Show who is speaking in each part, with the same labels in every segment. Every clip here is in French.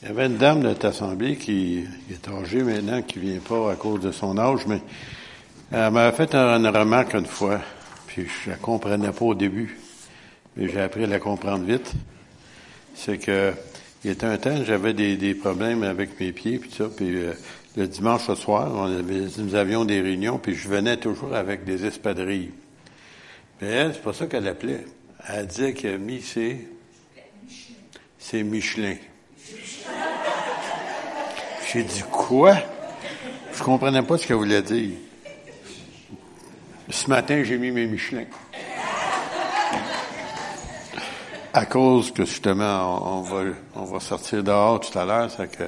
Speaker 1: Il y avait une dame de notre assemblée qui, est âgée maintenant, qui vient pas à cause de son âge, mais elle m'avait fait une remarque une fois, puis je la comprenais pas au début, mais j'ai appris à la comprendre vite. C'est que il y a un temps, j'avais des, problèmes avec mes pieds, puis ça, puis euh, le dimanche soir, on avait, nous avions des réunions, puis je venais toujours avec des espadrilles. Mais elle, c'est pas ça qu'elle appelait. Elle disait que mi, c'est, c'est Michelin. J'ai dit quoi? Je comprenais pas ce qu'elle voulait dire. Ce matin, j'ai mis mes Michelin. À cause que justement, on, va, sortir dehors tout à l'heure, c'est que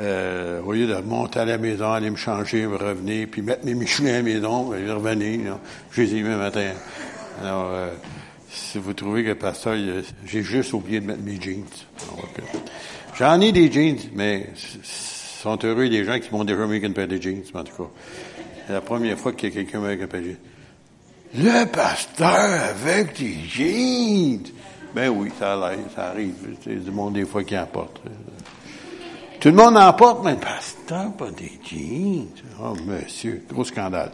Speaker 1: euh, au lieu de monter à la maison, aller me changer, revenir, puis mettre mes Michelin à la maison, revenir, je les ai mis matin. Alors, euh, si vous trouvez que pasteur, j'ai juste oublié de mettre mes jeans. J'en ai des jeans, mais sont heureux les gens qui m'ont déjà mis une paire de jeans, en tout cas. C'est la première fois qu'il y a quelqu'un avec un paire de jeans. Le pasteur avec des jeans! Ben oui, ça, ça arrive. C'est du monde des fois qui emporte. Tout le monde emporte, mais le pasteur, pas des jeans. Oh, monsieur, gros scandale.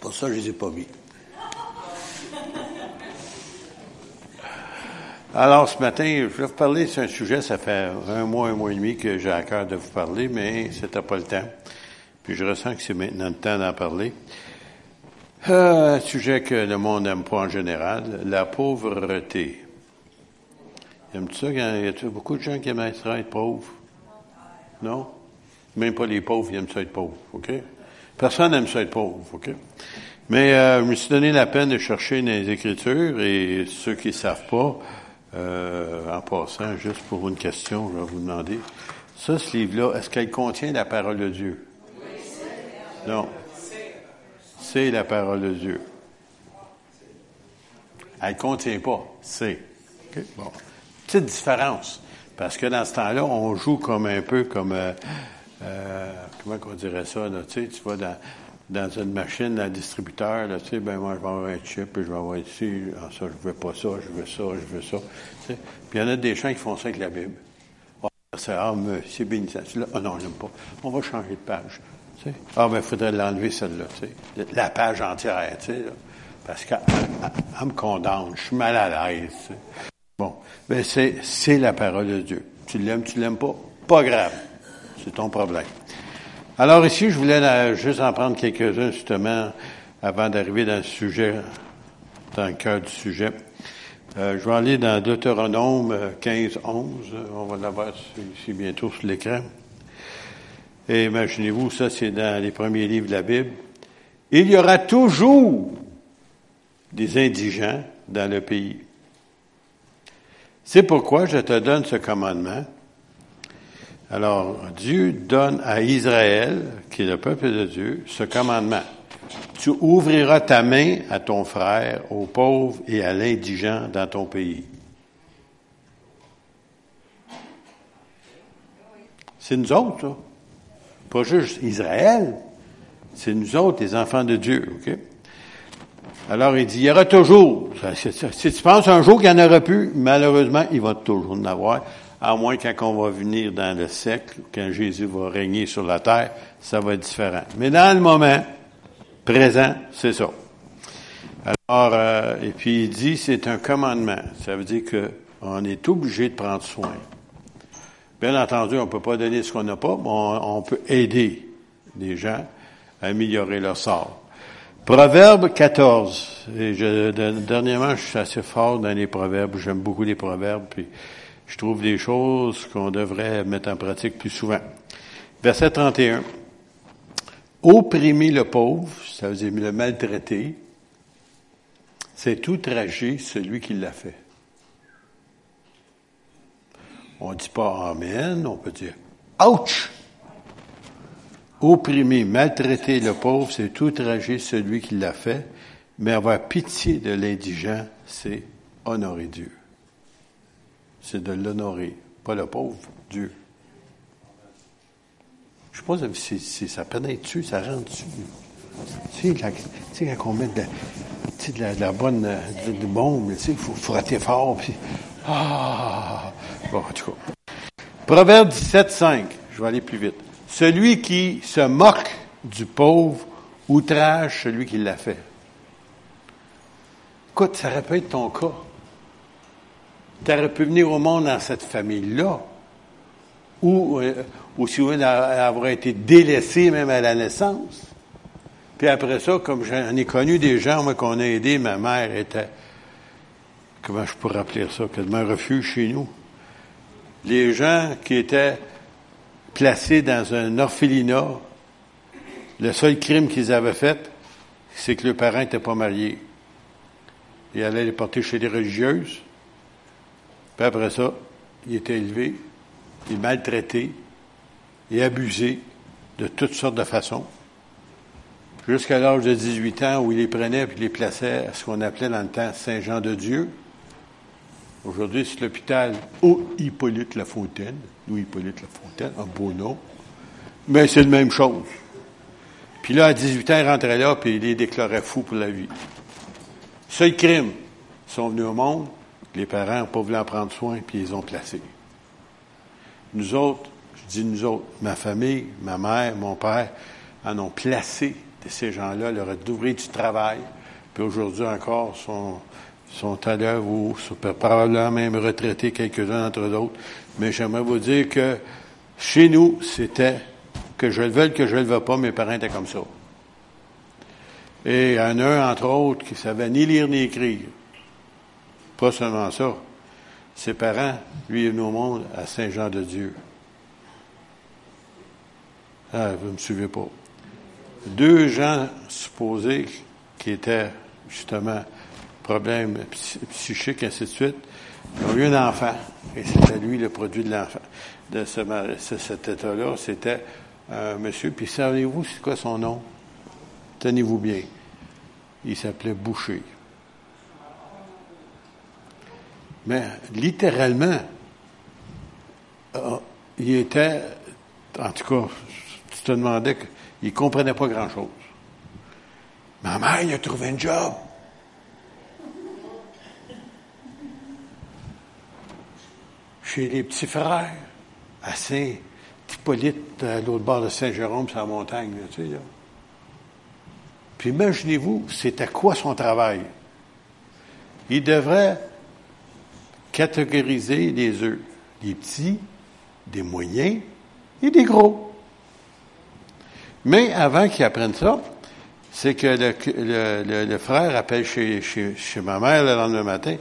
Speaker 1: Pour ça, je les ai pas mis. Alors, ce matin, je vais vous parler sur un sujet, ça fait un mois, un mois et demi que j'ai à cœur de vous parler, mais c'était pas le temps. Puis je ressens que c'est maintenant le temps d'en parler. Euh, un sujet que le monde n'aime pas en général, la pauvreté. Aimes-tu ça? Il y a beaucoup de gens qui aiment être pauvres? Non? Même pas les pauvres, ils aiment ça être pauvres, OK? Personne n'aime ça être pauvre, OK? Mais euh, je me suis donné la peine de chercher dans les Écritures et ceux qui ne savent pas, euh, en passant, juste pour une question, je vais vous demander. Ça, ce livre-là, est-ce qu'elle contient la parole de Dieu? Non. C'est la parole de Dieu. Elle ne contient pas. C'est. Bon. Petite différence. Parce que dans ce temps-là, on joue comme un peu comme, euh, euh, comment on dirait ça, tu sais, tu vas dans, dans une machine, un distributeur, là, tu sais, ben moi, je vais avoir un chip, puis je vais avoir ici, ah, ça, je veux pas ça, je veux ça, je veux ça. Tu sais. Puis il y en a des gens qui font ça avec la Bible. Ah, c'est, ah, c'est bénissant. Ah non, j'aime pas. On va changer de page. Tu sais. Ah, ben, il faudrait l'enlever, celle-là, tu sais. La page entière, tu sais, là. Parce qu'elle me condamne, je suis mal à l'aise. Tu sais. Bon. Ben, c'est, c'est la parole de Dieu. Tu l'aimes, tu l'aimes pas? Pas grave. C'est ton problème. Alors ici, je voulais juste en prendre quelques-uns justement avant d'arriver dans le sujet, dans le cœur du sujet. Euh, je vais aller dans Deutéronome 15, 11. On va l'avoir ici bientôt sur l'écran. Et imaginez-vous, ça c'est dans les premiers livres de la Bible. Il y aura toujours des indigents dans le pays. C'est pourquoi je te donne ce commandement alors, Dieu donne à Israël, qui est le peuple de Dieu, ce commandement. Tu ouvriras ta main à ton frère, aux pauvres et à l'indigent dans ton pays. C'est nous autres, là. Pas juste Israël. C'est nous autres, les enfants de Dieu, OK? Alors, il dit, il y aura toujours, si tu penses un jour qu'il n'y en aura plus, malheureusement, il va toujours en avoir à moins quand on va venir dans le siècle, quand Jésus va régner sur la terre, ça va être différent. Mais dans le moment présent, c'est ça. Alors, euh, et puis il dit, c'est un commandement. Ça veut dire que on est obligé de prendre soin. Bien entendu, on ne peut pas donner ce qu'on n'a pas, mais on, peut aider les gens à améliorer leur sort. Proverbe 14. Et je, dernièrement, je suis assez fort dans les proverbes. J'aime beaucoup les proverbes. Puis je trouve des choses qu'on devrait mettre en pratique plus souvent. Verset 31. Opprimer le pauvre, ça veut dire le maltraiter, c'est outrager celui qui l'a fait. On ne dit pas Amen, on peut dire Ouch! Opprimer, maltraiter le pauvre, c'est outrager celui qui l'a fait, mais avoir pitié de l'indigent, c'est honorer Dieu c'est de l'honorer. Pas le pauvre, Dieu. Je sais pas si, ça pénètre dessus, ça rentre dessus. Tu sais, quand on met de la, bonne du bombe, tu sais, il faut frotter fort, ah, Bon, en tout cas. Proverbe 17, 5. Je vais aller plus vite. Celui qui se moque du pauvre outrage celui qui l'a fait. Écoute, ça être ton cas. Tu aurais pu venir au monde dans cette famille-là, ou, euh, si vous avoir été délaissé même à la naissance. Puis après ça, comme j'en ai connu des gens, moi, qu'on a aidé, ma mère était, comment je pourrais appeler ça, quasiment refuge chez nous. Les gens qui étaient placés dans un orphelinat, le seul crime qu'ils avaient fait, c'est que le parent n'était pas marié. Il allait les porter chez les religieuses. Puis après ça, il était élevé, il maltraité et abusé de toutes sortes de façons. Jusqu'à l'âge de 18 ans où il les prenait et les plaçait à ce qu'on appelait dans le temps Saint-Jean de Dieu. Aujourd'hui, c'est l'hôpital au Hippolyte Lafontaine. Nous, Hippolyte Lafontaine, un beau nom. Mais c'est la même chose. Puis là, à 18 ans, il rentrait là, puis il les déclarait fous pour la vie. Seul crime, ils sont venus au monde, les parents n'ont pas voulu en prendre soin, puis ils ont placés. Nous autres, je dis nous autres, ma famille, ma mère, mon père, en ont placé de ces gens-là, leur ont ouvert du travail, puis aujourd'hui encore sont, sont à l'œuvre ou sont probablement même retraités quelques-uns d'entre eux Mais j'aimerais vous dire que chez nous, c'était que je le veuille, que je le veux pas, mes parents étaient comme ça. Et il y en a un, entre autres, qui savait ni lire ni écrire. Pas seulement ça. Ses parents, lui, est venu au monde à Saint-Jean-de-Dieu. Ah, vous ne me suivez pas. Deux gens supposés qui étaient justement problèmes psychiques, ainsi de suite, ont eu un enfant. Et c'était lui le produit de l'enfant. De ce, cet état-là, c'était un monsieur. Puis savez-vous c'est quoi son nom? Tenez-vous bien. Il s'appelait Boucher. Mais littéralement, euh, il était, en tout cas, tu te demandais qu'il ne comprenait pas grand-chose. Ma mère, il a trouvé un job. Chez les petits frères, à Saint-Hippolyte, à l'autre bord de Saint-Jérôme, sur la montagne, tu. Puis imaginez-vous, c'était quoi son travail? Il devrait catégoriser les œufs, des petits, des moyens et des gros. Mais avant qu'il apprenne ça, c'est que le, frère appelle chez, ma mère le lendemain matin.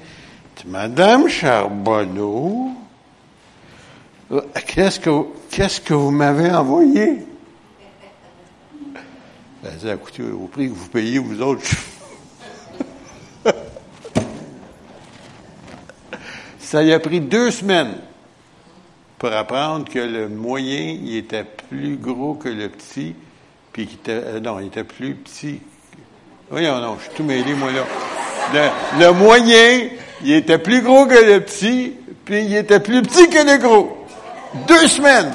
Speaker 1: Madame Charbonneau, euh, qu'est-ce que, qu'est-ce que vous m'avez envoyé? Elle dit, écoutez, au prix que vous payez, vous autres, Ça y a pris deux semaines pour apprendre que le moyen, il était plus gros que le petit, puis qu'il était, euh, non, il était plus petit. Voyons, non, je suis tout mêlé, moi, là. Le, moyen, il était plus gros que le petit, puis il était plus petit que le gros. Deux semaines.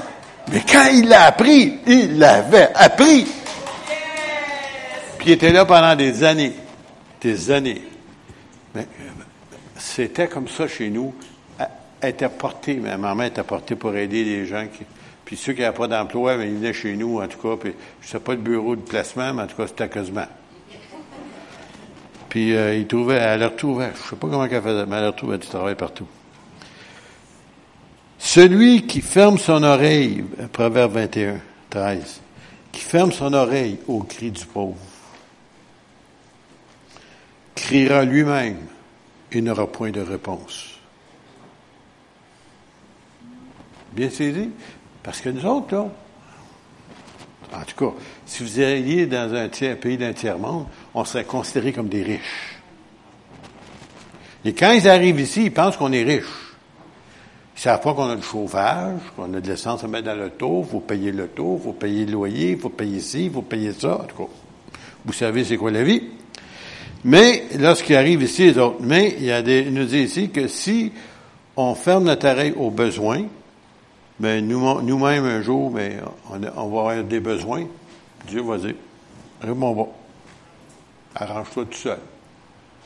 Speaker 1: Mais quand il l'a appris, il l'avait appris. Puis il était là pendant des années. Des années. C'était comme ça chez nous. Elle était portée, ma maman était portée pour aider les gens qui. Puis ceux qui n'avaient pas d'emploi, ils venaient chez nous, en tout cas. Puis je ne sais pas le bureau de placement, mais en tout cas, c'était quasiment. Puis euh, ils trouvaient, elle leur trouvait, je ne sais pas comment elle faisait, mais elle leur trouvait du travail partout. Celui qui ferme son oreille, Proverbe 21, 13, qui ferme son oreille au cri du pauvre, criera lui-même il n'aura point de réponse. Bien saisi? Parce que nous autres, en tout cas, si vous alliez dans un, pays d'un tiers-monde, on serait considérés comme des riches. Et quand ils arrivent ici, ils pensent qu'on est riches. Ils savent pas qu'on a du chauffage, qu'on a de l'essence à mettre dans le taux, il faut payer le taux, il faut payer le loyer, il faut payer ci, il faut payer ça. En tout cas, vous savez c'est quoi la vie. Mais lorsqu'il arrive ici les autres, mais il, y a des, nous dit ici que si on ferme notre oreille aux besoins, ben nous, nous-mêmes un jour, ben, on, va avoir des besoins. Dieu va dire, mon va, arrange-toi tout seul.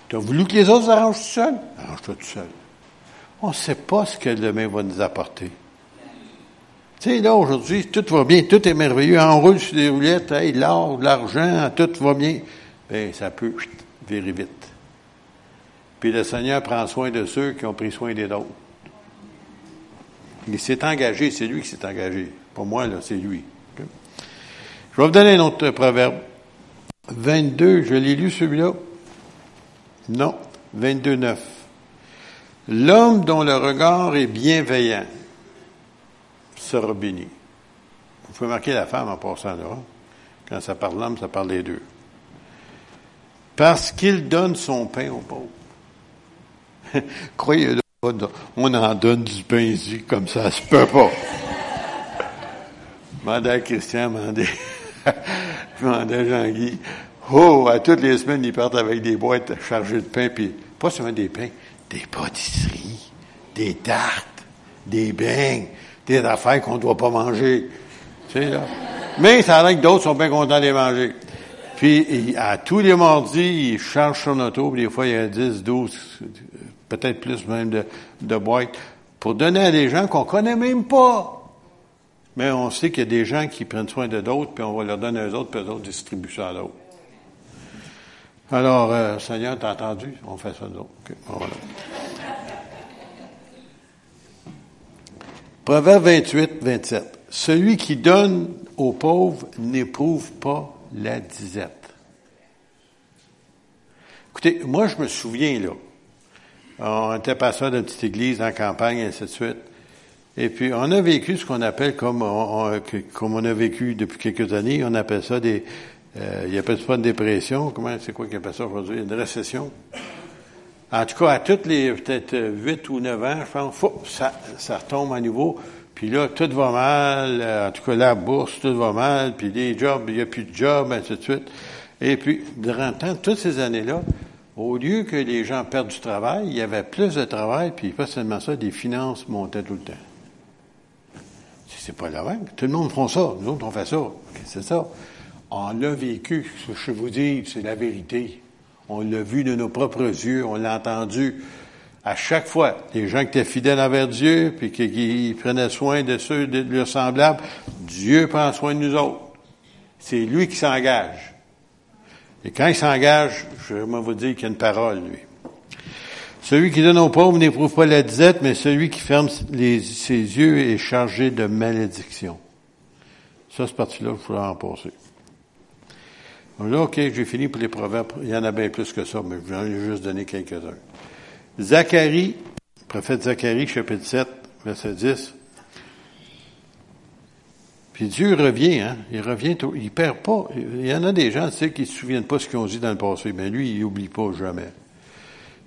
Speaker 1: Tu as voulu que les autres s'arrangent tout seul? Arrange-toi tout seul. On ne sait pas ce que demain va nous apporter. Tu sais, là, aujourd'hui, tout va bien, tout est merveilleux. On roule sur des roulettes, hey, l'or, l'argent, tout va bien. Bien, ça peut virer vite. Puis le Seigneur prend soin de ceux qui ont pris soin des autres. Il s'est engagé, c'est lui qui s'est engagé. Pas moi, là, c'est lui. Je vais vous donner un autre proverbe. 22, je l'ai lu celui-là. Non, 22, 9. L'homme dont le regard est bienveillant sera béni. Vous pouvez marquer la femme en passant là. Hein. Quand ça parle l'homme, ça parle des deux. Parce qu'il donne son pain aux pauvres. Croyez-le, on en donne du pain ici, comme ça, ça se peut pas. Mandez à Christian, mandez, mandez à Jean-Guy. Oh, à toutes les semaines, ils partent avec des boîtes chargées de pain, puis pas seulement des pains, des pâtisseries, des tartes, des beignes, des affaires qu'on ne doit pas manger. Tu sais, là. Mais ça a l'air que d'autres sont bien contents de les manger. Puis, à tous les mardis, ils chargent son auto, puis des fois, il y a 10, 12, peut-être plus même de, de boîtes, pour donner à des gens qu'on connaît même pas. Mais on sait qu'il y a des gens qui prennent soin de d'autres, puis on va leur donner aux autres, puis eux autres distribuent ça à d'autres. Alors, euh, Seigneur, t'as entendu? On fait ça d'autres. voilà. Proverbe 28, 27. Celui qui donne aux pauvres n'éprouve pas la disette. Écoutez, moi, je me souviens, là, on était pasteur d'une petite église en campagne, et ainsi de suite. Et puis, on a vécu ce qu'on appelle, comme on, comme on a vécu depuis quelques années, on appelle ça des, euh, il appelle ça une dépression, comment, c'est quoi qu'il appelle ça aujourd'hui, une récession. En tout cas, à toutes les, peut-être 8 ou 9 ans, je pense, ça, ça retombe à nouveau. Puis là, tout va mal, euh, en tout cas, la bourse, tout va mal, puis les jobs, il n'y a plus de jobs, ainsi de suite. Et puis, durant toutes ces années-là, au lieu que les gens perdent du travail, il y avait plus de travail, puis pas seulement ça, des finances montaient tout le temps. C'est pas la règle. Tout le monde font ça. Nous autres, on fait ça. C'est ça. On l'a vécu. Ce que je vous dis, c'est la vérité. On l'a vu de nos propres yeux. On l'a entendu. À chaque fois, les gens qui étaient fidèles envers Dieu, puis qui, prenaient soin de ceux de leurs semblables, Dieu prend soin de nous autres. C'est lui qui s'engage. Et quand il s'engage, je vais vous dire qu'il y a une parole, lui. Celui qui donne aux pauvres n'éprouve pas la disette, mais celui qui ferme les, ses yeux est chargé de malédiction. Ça, cette partie-là, je voulais en passer. Là, OK, j'ai fini pour les proverbes. Il y en a bien plus que ça, mais je vais juste donner quelques-uns. Zacharie, prophète Zacharie, chapitre 7, verset 10. Puis Dieu revient, hein? Il revient, il perd pas. Il y en a des gens, tu sais, qui se souviennent pas ce qu'ils ont dit dans le passé, mais lui, il n'oublie pas jamais.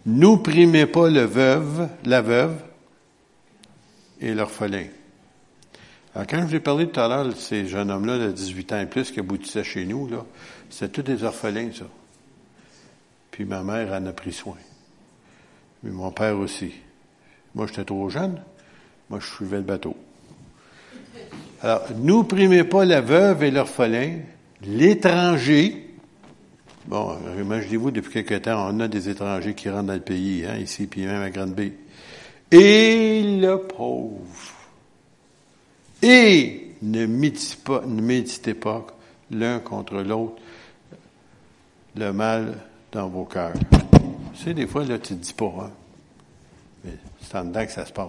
Speaker 1: N'opprimez pas le veuve, la veuve et l'orphelin. Alors, quand je vous ai parlé tout à l'heure ces jeunes hommes-là de 18 ans et plus qui aboutissaient chez nous, là, c'était tous des orphelins, ça. Puis ma mère en a pris soin. Mais mon père aussi. Moi, j'étais trop jeune. Moi, je suivais le bateau. Alors, n'opprimez pas la veuve et l'orphelin, l'étranger. Bon, imaginez-vous, depuis quelque temps, on a des étrangers qui rentrent dans le pays, hein, ici, puis même à Grande-Bay. Et le pauvre. Et ne méditez pas, ne méditez pas l'un contre l'autre le mal dans vos cœurs. Tu sais, des fois, là, tu ne dis pas, hein, mais c'est en dedans que ça se passe.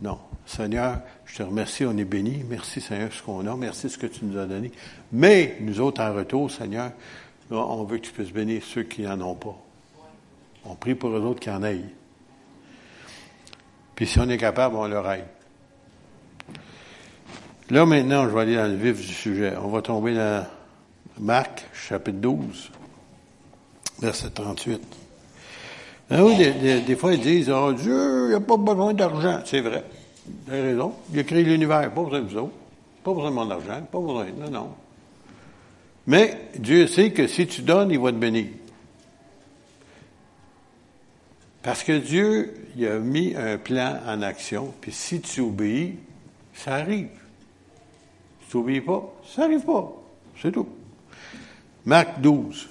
Speaker 1: Non. Seigneur, je te remercie, on est béni. Merci, Seigneur, ce qu'on a. Merci ce que tu nous as donné. Mais, nous autres, en retour, Seigneur, on veut que tu puisses bénir ceux qui n'en ont pas. On prie pour eux autres qui en aillent. Puis si on est capable, on leur aide. Là, maintenant, je vais aller dans le vif du sujet. On va tomber dans Marc, chapitre 12, verset 38. Ah oui, des, fois, ils disent, oh, Dieu, il n'y a pas besoin d'argent. C'est vrai. Vous avez raison. Il a créé l'univers. Pas besoin de vous autres. Pas besoin de mon argent. Pas besoin. Non, non. Mais Dieu sait que si tu donnes, il va te bénir. Parce que Dieu, il a mis un plan en action, puis si tu obéis, ça arrive. Si tu n'obéis pas, ça n'arrive pas. C'est tout. Marc 12.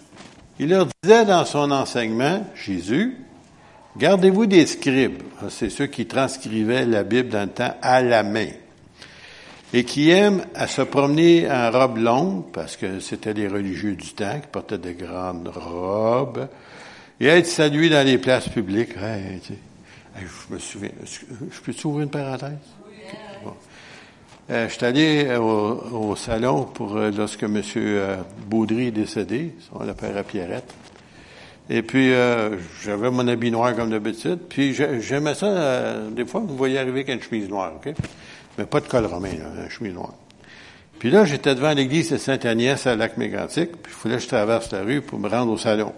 Speaker 1: Il leur disait dans son enseignement, Jésus, Gardez-vous des scribes. C'est ceux qui transcrivaient la Bible dans le temps à la main. Et qui aiment à se promener en robe longue, parce que c'était les religieux du temps qui portaient de grandes robes, et être salués dans les places publiques. je me souviens. Je peux ouvrir une parenthèse? Euh, je suis allé au, salon pour euh, lorsque M. Euh, Baudry est décédé, on l'appelle à Pierrette. Et puis, euh, j'avais mon habit noir comme d'habitude. Puis, j'aimais ça, euh, des fois, vous voyez arriver avec une chemise noire, OK? Mais pas de col romain, là, une chemise noire. Puis là, j'étais devant l'église de Sainte-Agnès à Lac-Mégantic, puis il fallait que je traverse la rue pour me rendre au salon.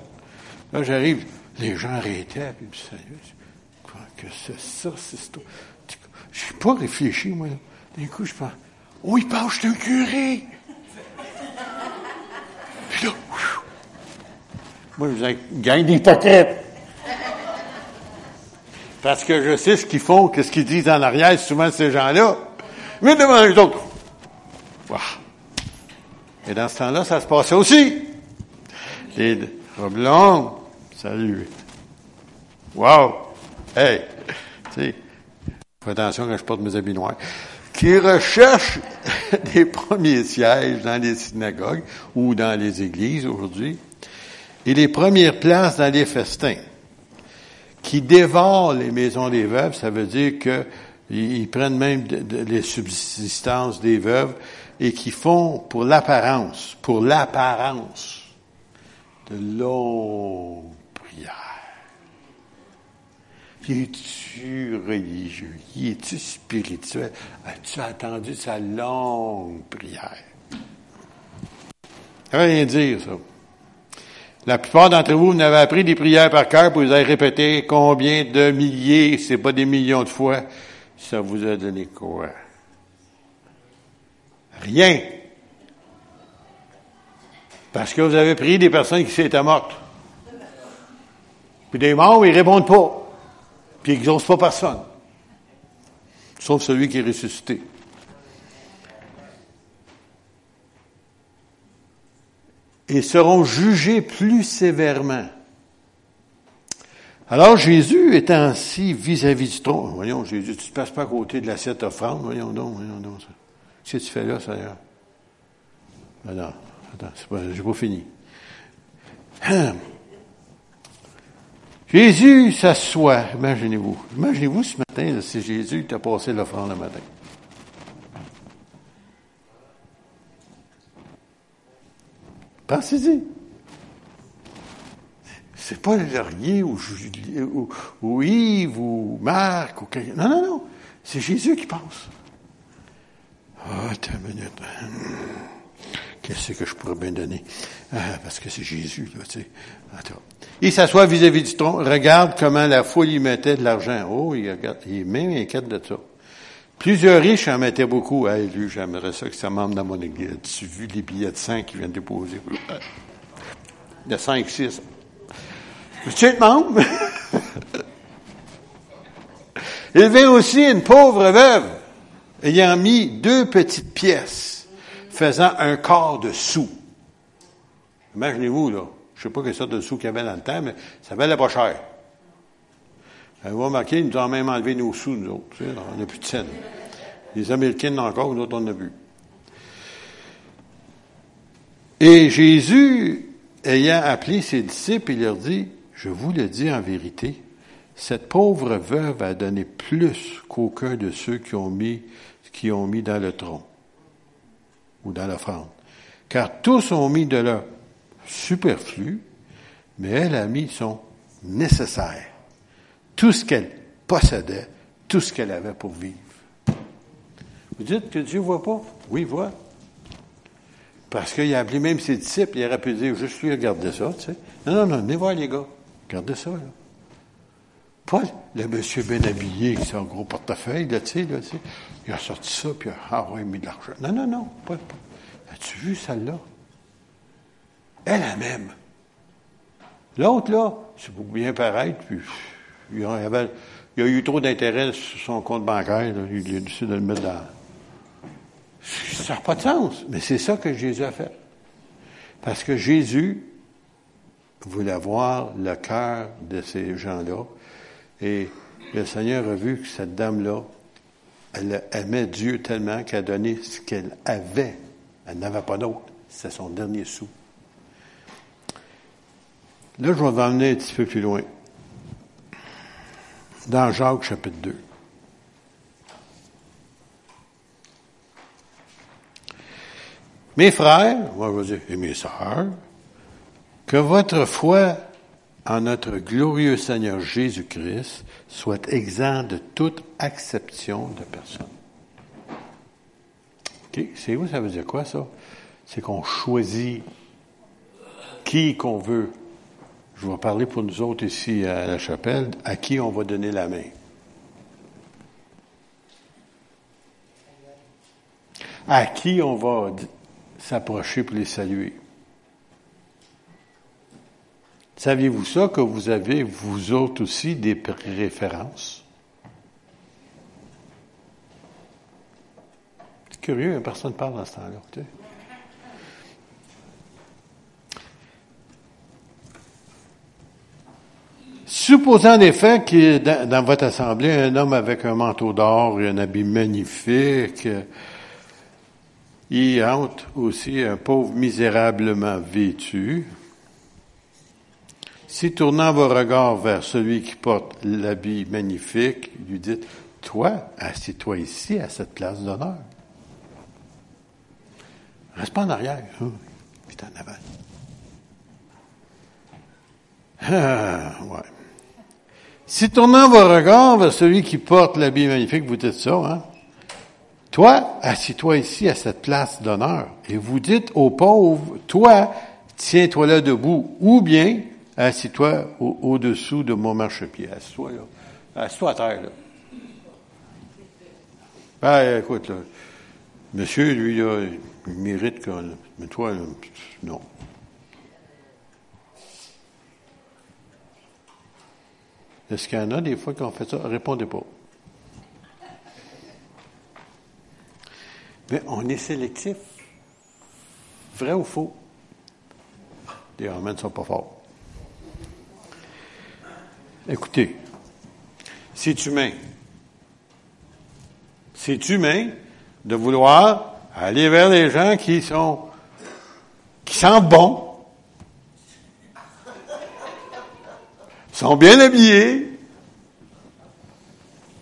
Speaker 1: Là, j'arrive, les gens arrêtaient, puis sérieux, quoi que c'est ça, c'est ça? J'ai pas réfléchi, moi. D'un coup, je pense, oh, il pense, je suis un curé! puis là, moi, je vous gang d'hypocrites. Parce que je sais ce qu'ils font, qu'est-ce qu'ils disent en arrière, souvent ces gens-là. Mais devant les autres. Et dans ce temps-là, ça se passait aussi. Les robes. Salut. Wow. Hey. Tu fais attention quand je porte mes habits noirs. Qui recherchent des premiers sièges dans les synagogues ou dans les églises aujourd'hui et les premières places dans les festins, qui dévorent les maisons des veuves, ça veut dire qu'ils prennent même les subsistances des veuves et qui font pour l'apparence, pour l'apparence, de longues prières. Es-tu religieux? Es-tu spirituel? As-tu attendu sa longue prière? Rien dire, ça. La plupart d'entre vous, vous avez appris des prières par cœur, vous avez répété combien de milliers, c'est pas des millions de fois, ça vous a donné quoi? Rien. Parce que vous avez prié des personnes qui s'étaient mortes. Puis des morts, ils répondent pas. Puis ils n'exaucent pas personne. Sauf celui qui est ressuscité. Et seront jugés plus sévèrement. Alors Jésus étant ainsi vis-à-vis du trône, voyons Jésus, tu ne passes pas à côté de l'assiette offrande, voyons donc, voyons donc. Qu'est-ce que tu fais là, Seigneur? Non, attends, c'est pas, j'ai pas fini. Hum. Jésus s'assoit, imaginez-vous. Imaginez-vous ce matin, c'est Jésus qui t'a passé l'offrande le matin. Pensez-y. C'est pas Laurier ou, ou, ou, Yves ou Marc ou quelqu'un. Non, non, non. C'est Jésus qui pense. Ah, attends une minute. Qu'est-ce que je pourrais bien donner? Ah, parce que c'est Jésus, là, tu sais. Attends. Il s'assoit vis-à-vis du tronc, regarde comment la foule y mettait de l'argent. Oh, il, regarde, il est même inquiète de ça. Plusieurs riches en mettaient beaucoup. Hey, lui, j'aimerais ça que ça m'emmenent dans mon église. As-tu vu les billets de 5 qui viennent déposer? De 5, 6. Tu es membre? Il vient aussi une pauvre veuve, ayant mis deux petites pièces, faisant un quart de sou. Imaginez-vous, là. Je sais pas quelle sorte de sou qu'il y avait dans le temps, mais ça valait pas cher. Vous remarquer, ils nous ont même enlevé nos sous, nous autres. on n'a plus de scène. Les Américains encore, nous autres, on a vu. Et Jésus, ayant appelé ses disciples, il leur dit, je vous le dis en vérité, cette pauvre veuve a donné plus qu'aucun de ceux qui ont mis, qui ont mis dans le tronc ou dans l'offrande. Car tous ont mis de leur superflu, mais elle a mis son nécessaire tout ce qu'elle possédait, tout ce qu'elle avait pour vivre. Vous dites que Dieu ne voit pas? Oui, il voit. Parce qu'il a appelé même ses disciples, il aurait pu dire, juste lui, regardez ça, tu sais. Non, non, non, venez voir les gars. Regardez ça, là. Pas le monsieur bien habillé qui a un gros portefeuille, là, tu sais, là, tu sais. Il a sorti ça, puis il a, ah mis de l'argent. Non, non, non, pas. As-tu vu celle-là? Elle, elle même. L'autre, là, c'est pour bien paraître, puis il y, avait, il y a eu trop d'intérêt sur son compte bancaire. Il a décidé de le mettre dans. Ça n'a pas de sens, mais c'est ça que Jésus a fait. Parce que Jésus voulait voir le cœur de ces gens-là Et le Seigneur a vu que cette dame-là, elle aimait Dieu tellement qu'elle a donné ce qu'elle avait. Elle n'avait pas d'autre. C'est son dernier sou. Là, je vais vous emmener un petit peu plus loin. Dans Jacques chapitre 2. Mes frères, moi je vais dire, et mes sœurs, que votre foi en notre glorieux Seigneur Jésus-Christ soit exempt de toute acception de personne. OK? C'est où ça veut dire quoi, ça? C'est qu'on choisit qui qu'on veut. Je vais parler pour nous autres ici à la chapelle, à qui on va donner la main? À qui on va s'approcher pour les saluer? Saviez-vous ça que vous avez, vous autres aussi, des préférences? C'est curieux, hein, personne ne parle dans ce temps-là. Supposant en effet qu'il dans, votre assemblée un homme avec un manteau d'or et un habit magnifique, il entre aussi un pauvre misérablement vêtu, si tournant vos regards vers celui qui porte l'habit magnifique, lui dites, toi, assieds-toi ici, à cette place d'honneur. Reste pas en arrière, hein? puis en avant. Ah, ouais. Si tournant vos regards vers celui qui porte l'habit magnifique, vous dites ça, hein? Toi, assis-toi ici à cette place d'honneur. Et vous dites aux pauvres, toi, tiens-toi là debout. Ou bien, Assis-toi au-dessous de mon marchepied. Assis-toi là. Assis-toi à terre, là. Ben, écoute, là. Monsieur, lui, là, il mérite que. Mais toi, non. Est-ce qu'il y en a des fois qu'on fait ça? Répondez pas. Mais on est sélectif. Vrai ou faux? Les ne sont pas forts. Écoutez, c'est humain. C'est humain de vouloir aller vers les gens qui sont, qui sentent bon, sont bien habillés,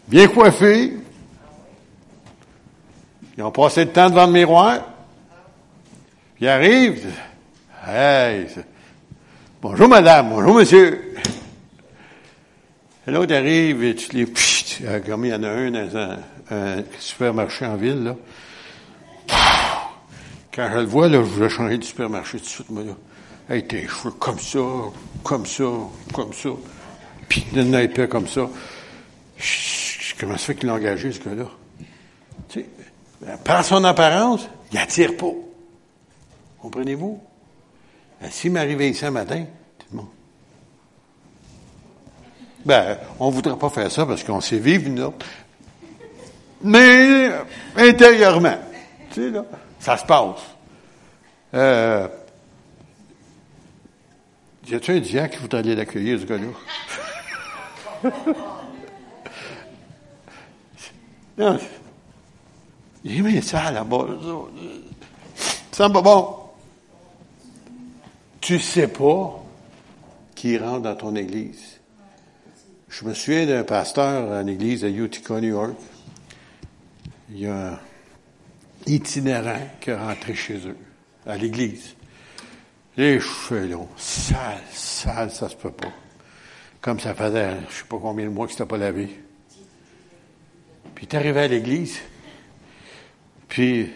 Speaker 1: bien coiffés, ils ont passé le temps devant le miroir, ils arrivent, hey, bonjour madame, bonjour monsieur. L'autre arrive et tu les... comme il y en a un dans un, supermarché en ville, là. Quand je le vois, là, je voulais changer de supermarché tout de suite, moi, là. Hey, tes comme ça, comme ça, comme ça. Puis une épée comme ça. Comment ça fait qu'il l'a engagé, ce gars-là? Tu sais, par son apparence, il attire pas. Comprenez-vous? S'il m'arrivait ici un matin, tout le monde. Ben, on ne voudrait pas faire ça parce qu'on sait vivre, nous Mais, intérieurement, tu sais, là, ça se passe. Euh, y a-tu un diacre qui voudrait aller l'accueillir, ce gars-là? non. Il met ça là-bas. Ça me bon. Tu sais pas qui rentre dans ton église. Je me souviens d'un pasteur à l'église à Utica, New York. Il y a un itinérant qui est rentré chez eux, à l'église. Les cheveux longs, sales, sales, ça se peut pas. Comme ça faisait, je sais pas combien de mois qu'il s'était pas lavé. Puis il est arrivé à l'église, puis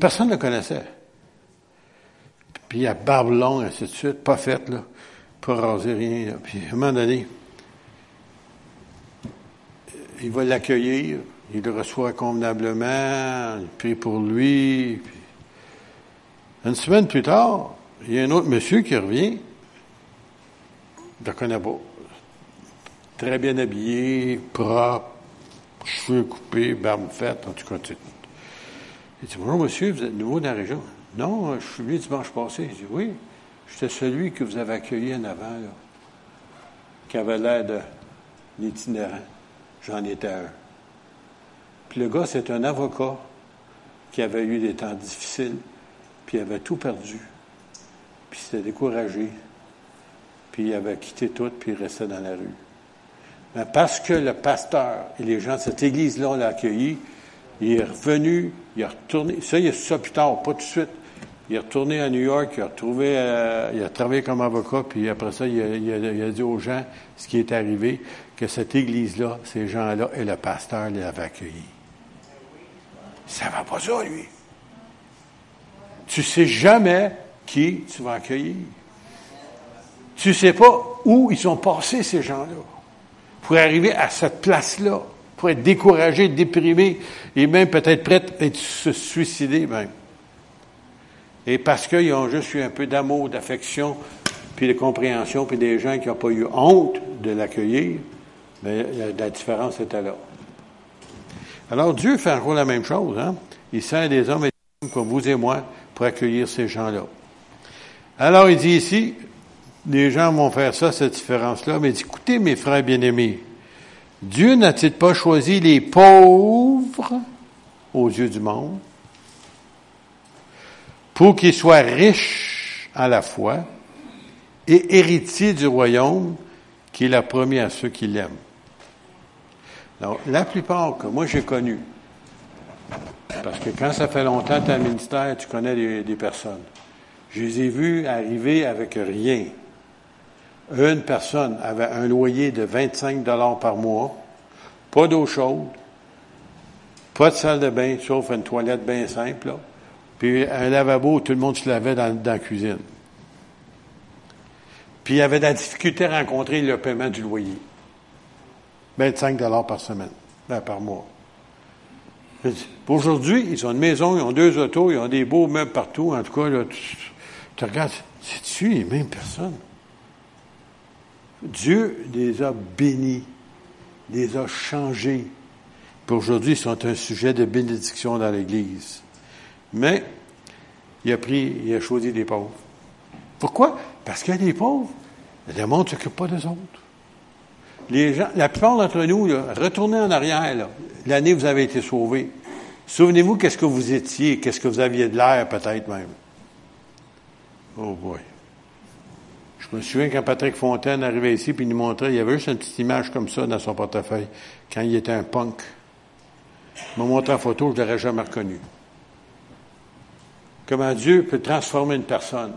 Speaker 1: personne ne le connaissait. Puis a barbe longue, ainsi de suite, pas faite, là pas raser rien. Puis à un moment donné, il va l'accueillir, il le reçoit convenablement, il prie pour lui. Une semaine plus tard, il y a un autre monsieur qui revient. Je le connais pas. Très bien habillé, propre, cheveux coupés, barbe faite, en tout cas. Il dit Bonjour monsieur, vous êtes nouveau dans la région? Non, je suis venu dimanche passé. Il dit Oui. J'étais celui que vous avez accueilli en avant, qui avait l'air d'un itinérant. J'en étais un. Puis le gars, c'est un avocat qui avait eu des temps difficiles, puis il avait tout perdu. Puis il s'était découragé. Puis il avait quitté tout, puis il restait dans la rue. Mais parce que le pasteur et les gens de cette église-là l'ont accueilli, il est revenu, il est retourné. Ça, il est ça plus tard, pas tout de suite. Il est retourné à New York, il a retrouvé, euh, il a travaillé comme avocat, puis après ça, il a, il, a, dit aux gens ce qui est arrivé, que cette église-là, ces gens-là, et le pasteur l'avaient accueilli. Ça va pas ça, lui. Tu sais jamais qui tu vas accueillir. Tu sais pas où ils sont passés, ces gens-là, pour arriver à cette place-là, pour être découragés, déprimés, et même peut-être prêts à se suicider même. Et parce qu'ils ont juste eu un peu d'amour, d'affection, puis de compréhension, puis des gens qui n'ont pas eu honte de l'accueillir, mais la différence était là. Alors Dieu fait encore la même chose. Hein? Il sert des hommes et des femmes comme vous et moi pour accueillir ces gens-là. Alors il dit ici, les gens vont faire ça, cette différence-là, mais écoutez mes frères bien-aimés, Dieu n'a-t-il pas choisi les pauvres aux yeux du monde pour qu'ils soient riches à la foi et héritiers du royaume qu'il a promis à ceux qui l'aiment? Alors, la plupart que moi j'ai connu, parce que quand ça fait longtemps que tu un ministère, tu connais des, personnes. Je les ai vus arriver avec rien. Une personne avait un loyer de 25 dollars par mois, pas d'eau chaude, pas de salle de bain, sauf une toilette bien simple, là. Puis un lavabo où tout le monde se lavait dans, la cuisine. Puis il avait de la difficulté à rencontrer le paiement du loyer. 25 dollars par semaine, ben, par mois. Aujourd'hui, ils ont une maison, ils ont deux autos, ils ont des beaux meubles partout. En tout cas, là, tu, regardes, c'est-tu les mêmes personnes? Dieu les a bénis, les a changés. Puis aujourd'hui, ils sont un sujet de bénédiction dans l'Église. Mais il a pris, il a choisi des pauvres. Pourquoi? Parce qu'il y a des pauvres. Le monde ne s'occupe pas des autres. Les gens, la plupart d'entre nous, retournez en arrière, l'année où vous avez été sauvés. Souvenez-vous qu'est-ce que vous étiez, qu'est-ce que vous aviez de l'air peut-être même. Oh boy. Je me souviens quand Patrick Fontaine arrivait ici puis il nous montrait, il y avait juste une petite image comme ça dans son portefeuille, quand il était un punk. Il m'a montré en photo, je ne l'aurais jamais reconnu comment Dieu peut transformer une personne.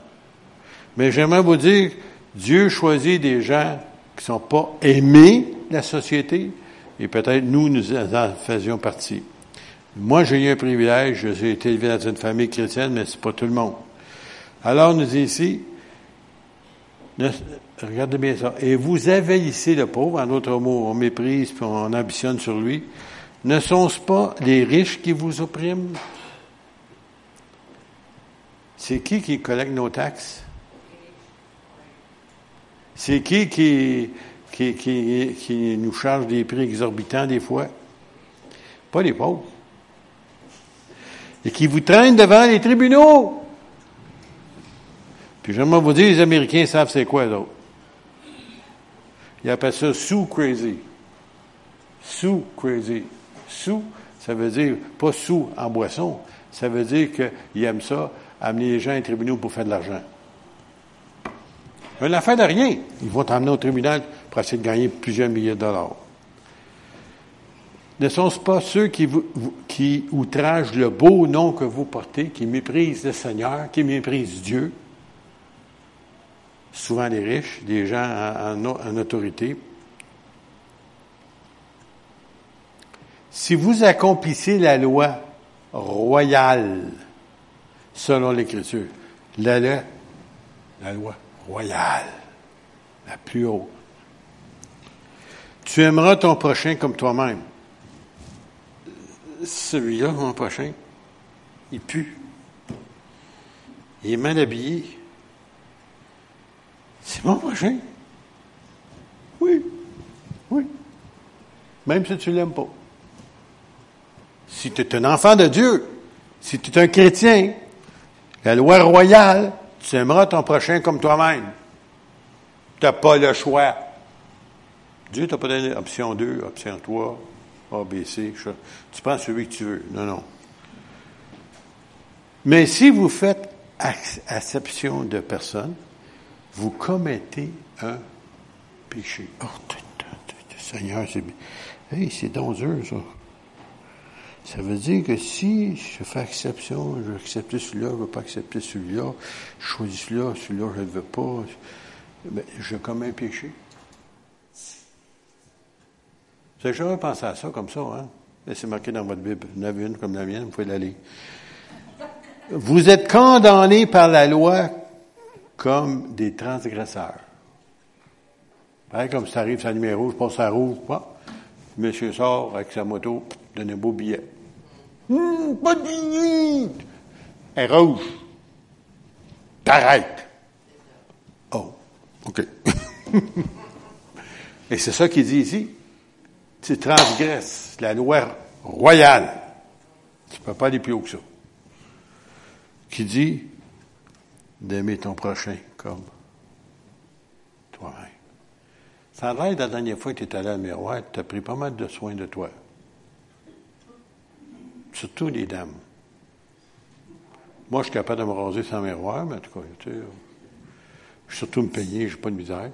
Speaker 1: Mais j'aimerais vous dire, Dieu choisit des gens qui ne sont pas aimés de la société, et peut-être nous, nous en faisions partie. Moi, j'ai eu un privilège, j'ai été élevé dans une famille chrétienne, mais c'est pas tout le monde. Alors, nous dit ici, regardez bien ça, et vous avez ici le pauvre, en d'autres mots, on méprise puis on ambitionne sur lui. Ne sont-ce pas les riches qui vous oppriment? C'est qui qui collecte nos taxes? C'est qui qui, nous charge des prix exorbitants des fois? Pas les pauvres. Et qui vous traînent devant les tribunaux. Puis j'aimerais vous dire, les Américains savent c'est quoi, d'autre. Ils appellent ça sous crazy. Sous crazy. Sous, ça veut dire pas sous en boisson. Ça veut dire qu'ils aiment ça amener les gens aux tribunaux pour faire de l'argent. Une affaire de rien. Ils vont t'emmener au tribunal pour essayer de gagner plusieurs milliers de dollars. Ne sont-ce pas ceux qui, outragent le beau nom que vous portez, qui méprisent le Seigneur, qui méprisent Dieu? Souvent les riches, des gens en, autorité. Si vous accomplissez la loi royale, selon l'Écriture. La loi, la loi royale, la plus haute. Tu aimeras ton prochain comme toi-même. Celui-là, mon prochain, il pue. Il est mal habillé. C'est mon prochain. Oui. Oui. Même si tu l'aimes pas. Si tu es un enfant de Dieu, si tu es un chrétien, la loi royale, tu aimeras ton prochain comme toi-même. Tu n'as pas le choix. Dieu t'a pas donné option 2, option 3, A, B, C. Tu prends celui que tu veux. Non, non. Mais si vous faites acception de personne, vous commettez un péché. Oh, Seigneur, c'est hey, c'est dangereux, ça. Ça veut dire que si je fais exception, je vais accepter celui-là, je ne veux pas accepter celui-là, je choisis celui-là, celui-là, je ne veux pas, ben, je commets un péché. Vous avez jamais pensé à ça comme ça, hein? C'est marqué dans votre Bible. Avez une comme la mienne, vous pouvez l'aller. Vous êtes condamnés par la loi comme des transgresseurs. Pareil comme ça arrive la numéro, je passe à rouge, pas. Monsieur sort avec sa moto, donne un beau billet. Hum, pas de! Elle est rouge. T'arrêtes. Oh, OK. Et c'est ça qu'il dit ici. Tu transgresses la loi royale. Tu ne peux pas aller plus haut que ça. Qui dit d'aimer ton prochain comme toi-même. Ça a l'air, la dernière fois que tu es allé à miroir, tu as pris pas mal de soin de toi. Surtout les dames. Moi, je suis capable de me raser sans miroir, mais en tout cas, je surtout me payer, j'ai pas de misère.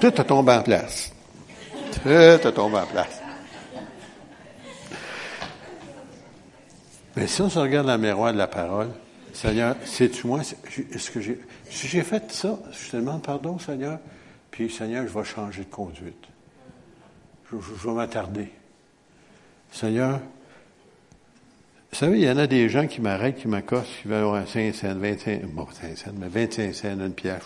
Speaker 1: Tout a tombé en place. Tout a tombé en place. Mais si on se regarde dans le miroir de la parole, Seigneur, sais-tu moi, est-ce que j'ai, si j'ai fait ça, je te demande pardon, Seigneur, puis Seigneur, je vais changer de conduite. Je, vais m'attarder. Seigneur, vous savez, il y en a des gens qui m'arrêtent, qui m'accostent, qui veulent avoir un 5 cents, 25, bon, 5 cents, mais 25 cents, une pièce.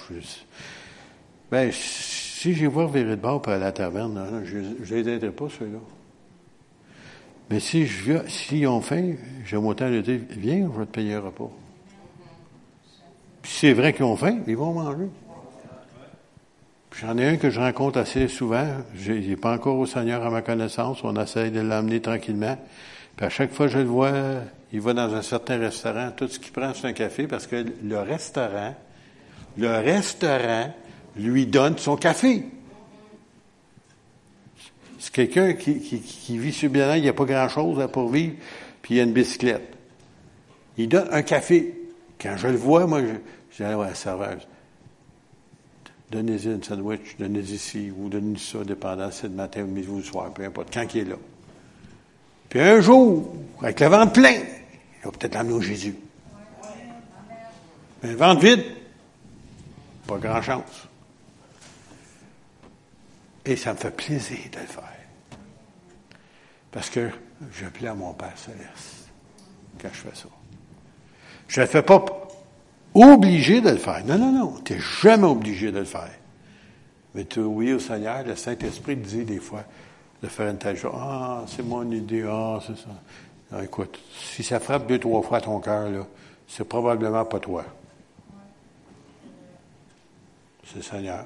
Speaker 1: Ben, si j'ai voir virer de bord à la taverne, je ne les aiderai pas, ceux-là. Mais si je s'ils ont faim, j'ai autant de dire, viens, je vais te payer un repas. Puis c'est vrai qu'ils ont faim, ils vont manger. J'en ai un que je rencontre assez souvent. Il n'est pas encore au Seigneur à ma connaissance. On essaye de l'amener tranquillement. Puis à chaque fois que je le vois, il va dans un certain restaurant. Tout ce qu'il prend, c'est un café parce que le restaurant, le restaurant lui donne son café. C'est quelqu'un qui, qui, vit sur bien il n'y a pas grand-chose pour vivre, puis il a une bicyclette. Il donne un café. Quand je le vois, moi, je, je dis à la serveuse, donnez-y un sandwich, donnez-y ci, ou donnez-y ça, dépendant si le matin midi ou le soir, peu importe, quand il est là. Puis un jour, avec le ventre plein, il va peut-être l'amener au Jésus. Mais le ventre vide, pas grand chance. Et ça me fait plaisir de le faire. Parce que je plais à mon Père Céleste quand je fais ça. Je ne le fais pas obligé de le faire. Non, non, non. Tu n'es jamais obligé de le faire. Mais tu oui au Seigneur, le Saint-Esprit te dit des fois de faire une telle chose. Ah, c'est mon idée, ah, c'est ça. écoute, si ça frappe deux, trois fois ton cœur, là, c'est probablement pas toi. C'est le Seigneur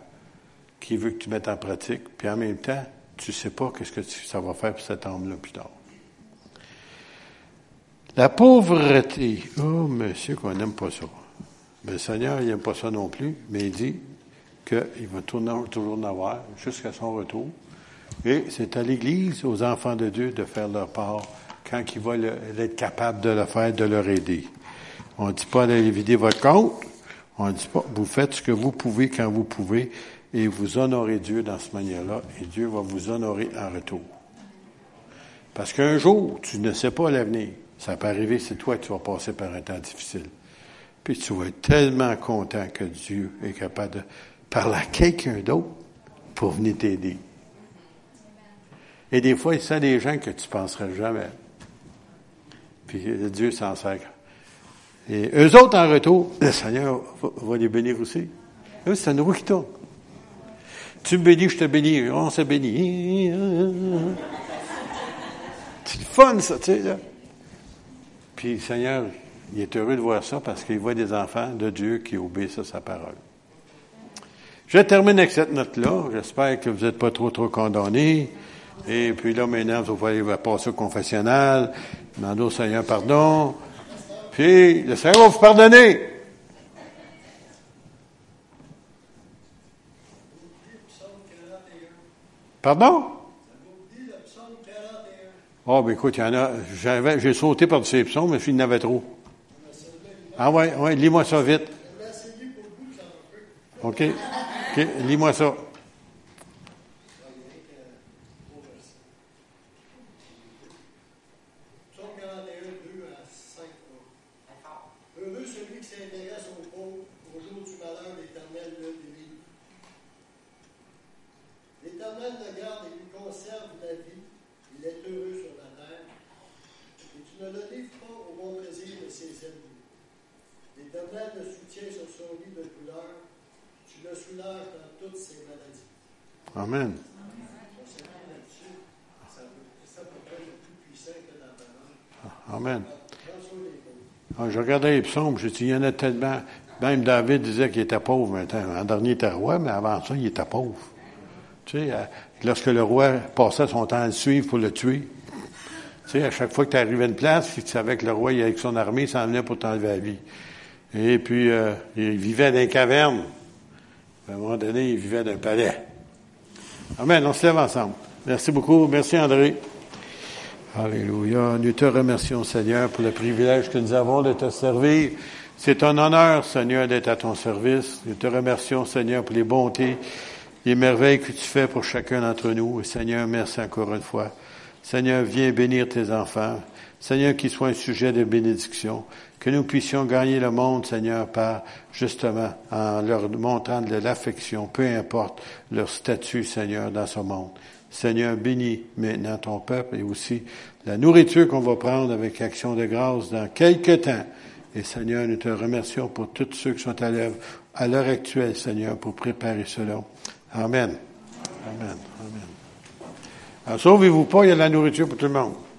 Speaker 1: qui veut que tu mettes en pratique, puis en même temps, tu ne sais pas qu'est-ce que ça va faire pour cet homme-là plus tard. La pauvreté. Oh, monsieur, qu'on n'aime pas ça. Mais le Seigneur, il n'aime pas ça non plus, mais il dit qu'il va toujours en avoir jusqu'à son retour. Et c'est à l'Église, aux enfants de Dieu, de faire leur part quand ils vont être capables de le faire, de leur aider. On ne dit pas d'aller vider votre compte. On ne dit pas, vous faites ce que vous pouvez quand vous pouvez et vous honorez Dieu dans cette manière-là, et Dieu va vous honorer en retour. Parce qu'un jour, tu ne sais pas l'avenir. Ça peut arriver, c'est toi tu vas passer par un temps difficile. Puis tu vas être tellement content que Dieu est capable de parler à quelqu'un d'autre pour venir t'aider. Et des fois, il a des gens que tu ne penserais jamais. Puis Dieu s'en sert. Et eux autres, en retour, le Seigneur va, les bénir aussi. c'est un nouveau qui tourne. Tu me bénis, je te bénis. On se bénit. C'est fun, ça, tu sais, là. Puis, Seigneur, il est heureux de voir ça parce qu'il voit des enfants de Dieu qui obéissent à sa parole. Je termine avec cette note-là. J'espère que vous n'êtes pas trop, trop condamnés. Et puis là, maintenant, vous allez passer au confessionnal, demander au Seigneur pardon. Puis le Seigneur va vous pardonner. Pardon? Oh, ben écoute, il y en a. J'ai sauté par ces psaumes, mais il y en avait trop. Ah ouais, ouais, lis-moi ça vite. OK. OK, lis-moi ça. Amen. Amen. Ah, je regardais les psaumes, je dis, il y en a tellement. Même David disait qu'il était pauvre maintenant. En dernier, il était roi, mais avant ça, il était pauvre. Tu sais, euh, lorsque le roi passait son temps à le suivre pour le tuer, tu sais, à chaque fois que tu arrivais à une place, tu savais que le roi, avec son armée, s'en venait pour t'enlever la vie. Et puis, euh, il vivait dans les cavernes. À un moment donné, il vivait d'un palais. Amen. On se lève ensemble. Merci beaucoup. Merci, André. Alléluia. Nous te remercions, Seigneur, pour le privilège que nous avons de te servir. C'est un honneur, Seigneur, d'être à ton service. Nous te remercions, Seigneur, pour les bontés, les merveilles que tu fais pour chacun d'entre nous. Seigneur, merci encore une fois. Seigneur, viens bénir tes enfants. Seigneur, qu'il soit un sujet de bénédiction que nous puissions gagner le monde, Seigneur, par justement en leur montrant de l'affection, peu importe leur statut, Seigneur, dans ce monde. Seigneur, bénis maintenant ton peuple et aussi la nourriture qu'on va prendre avec action de grâce dans quelques temps. Et Seigneur, nous te remercions pour tous ceux qui sont à l'œuvre à l'heure actuelle, Seigneur, pour préparer cela. Amen. Amen. Amen. Alors, sauvez-vous pas, il y a de la nourriture pour tout le monde.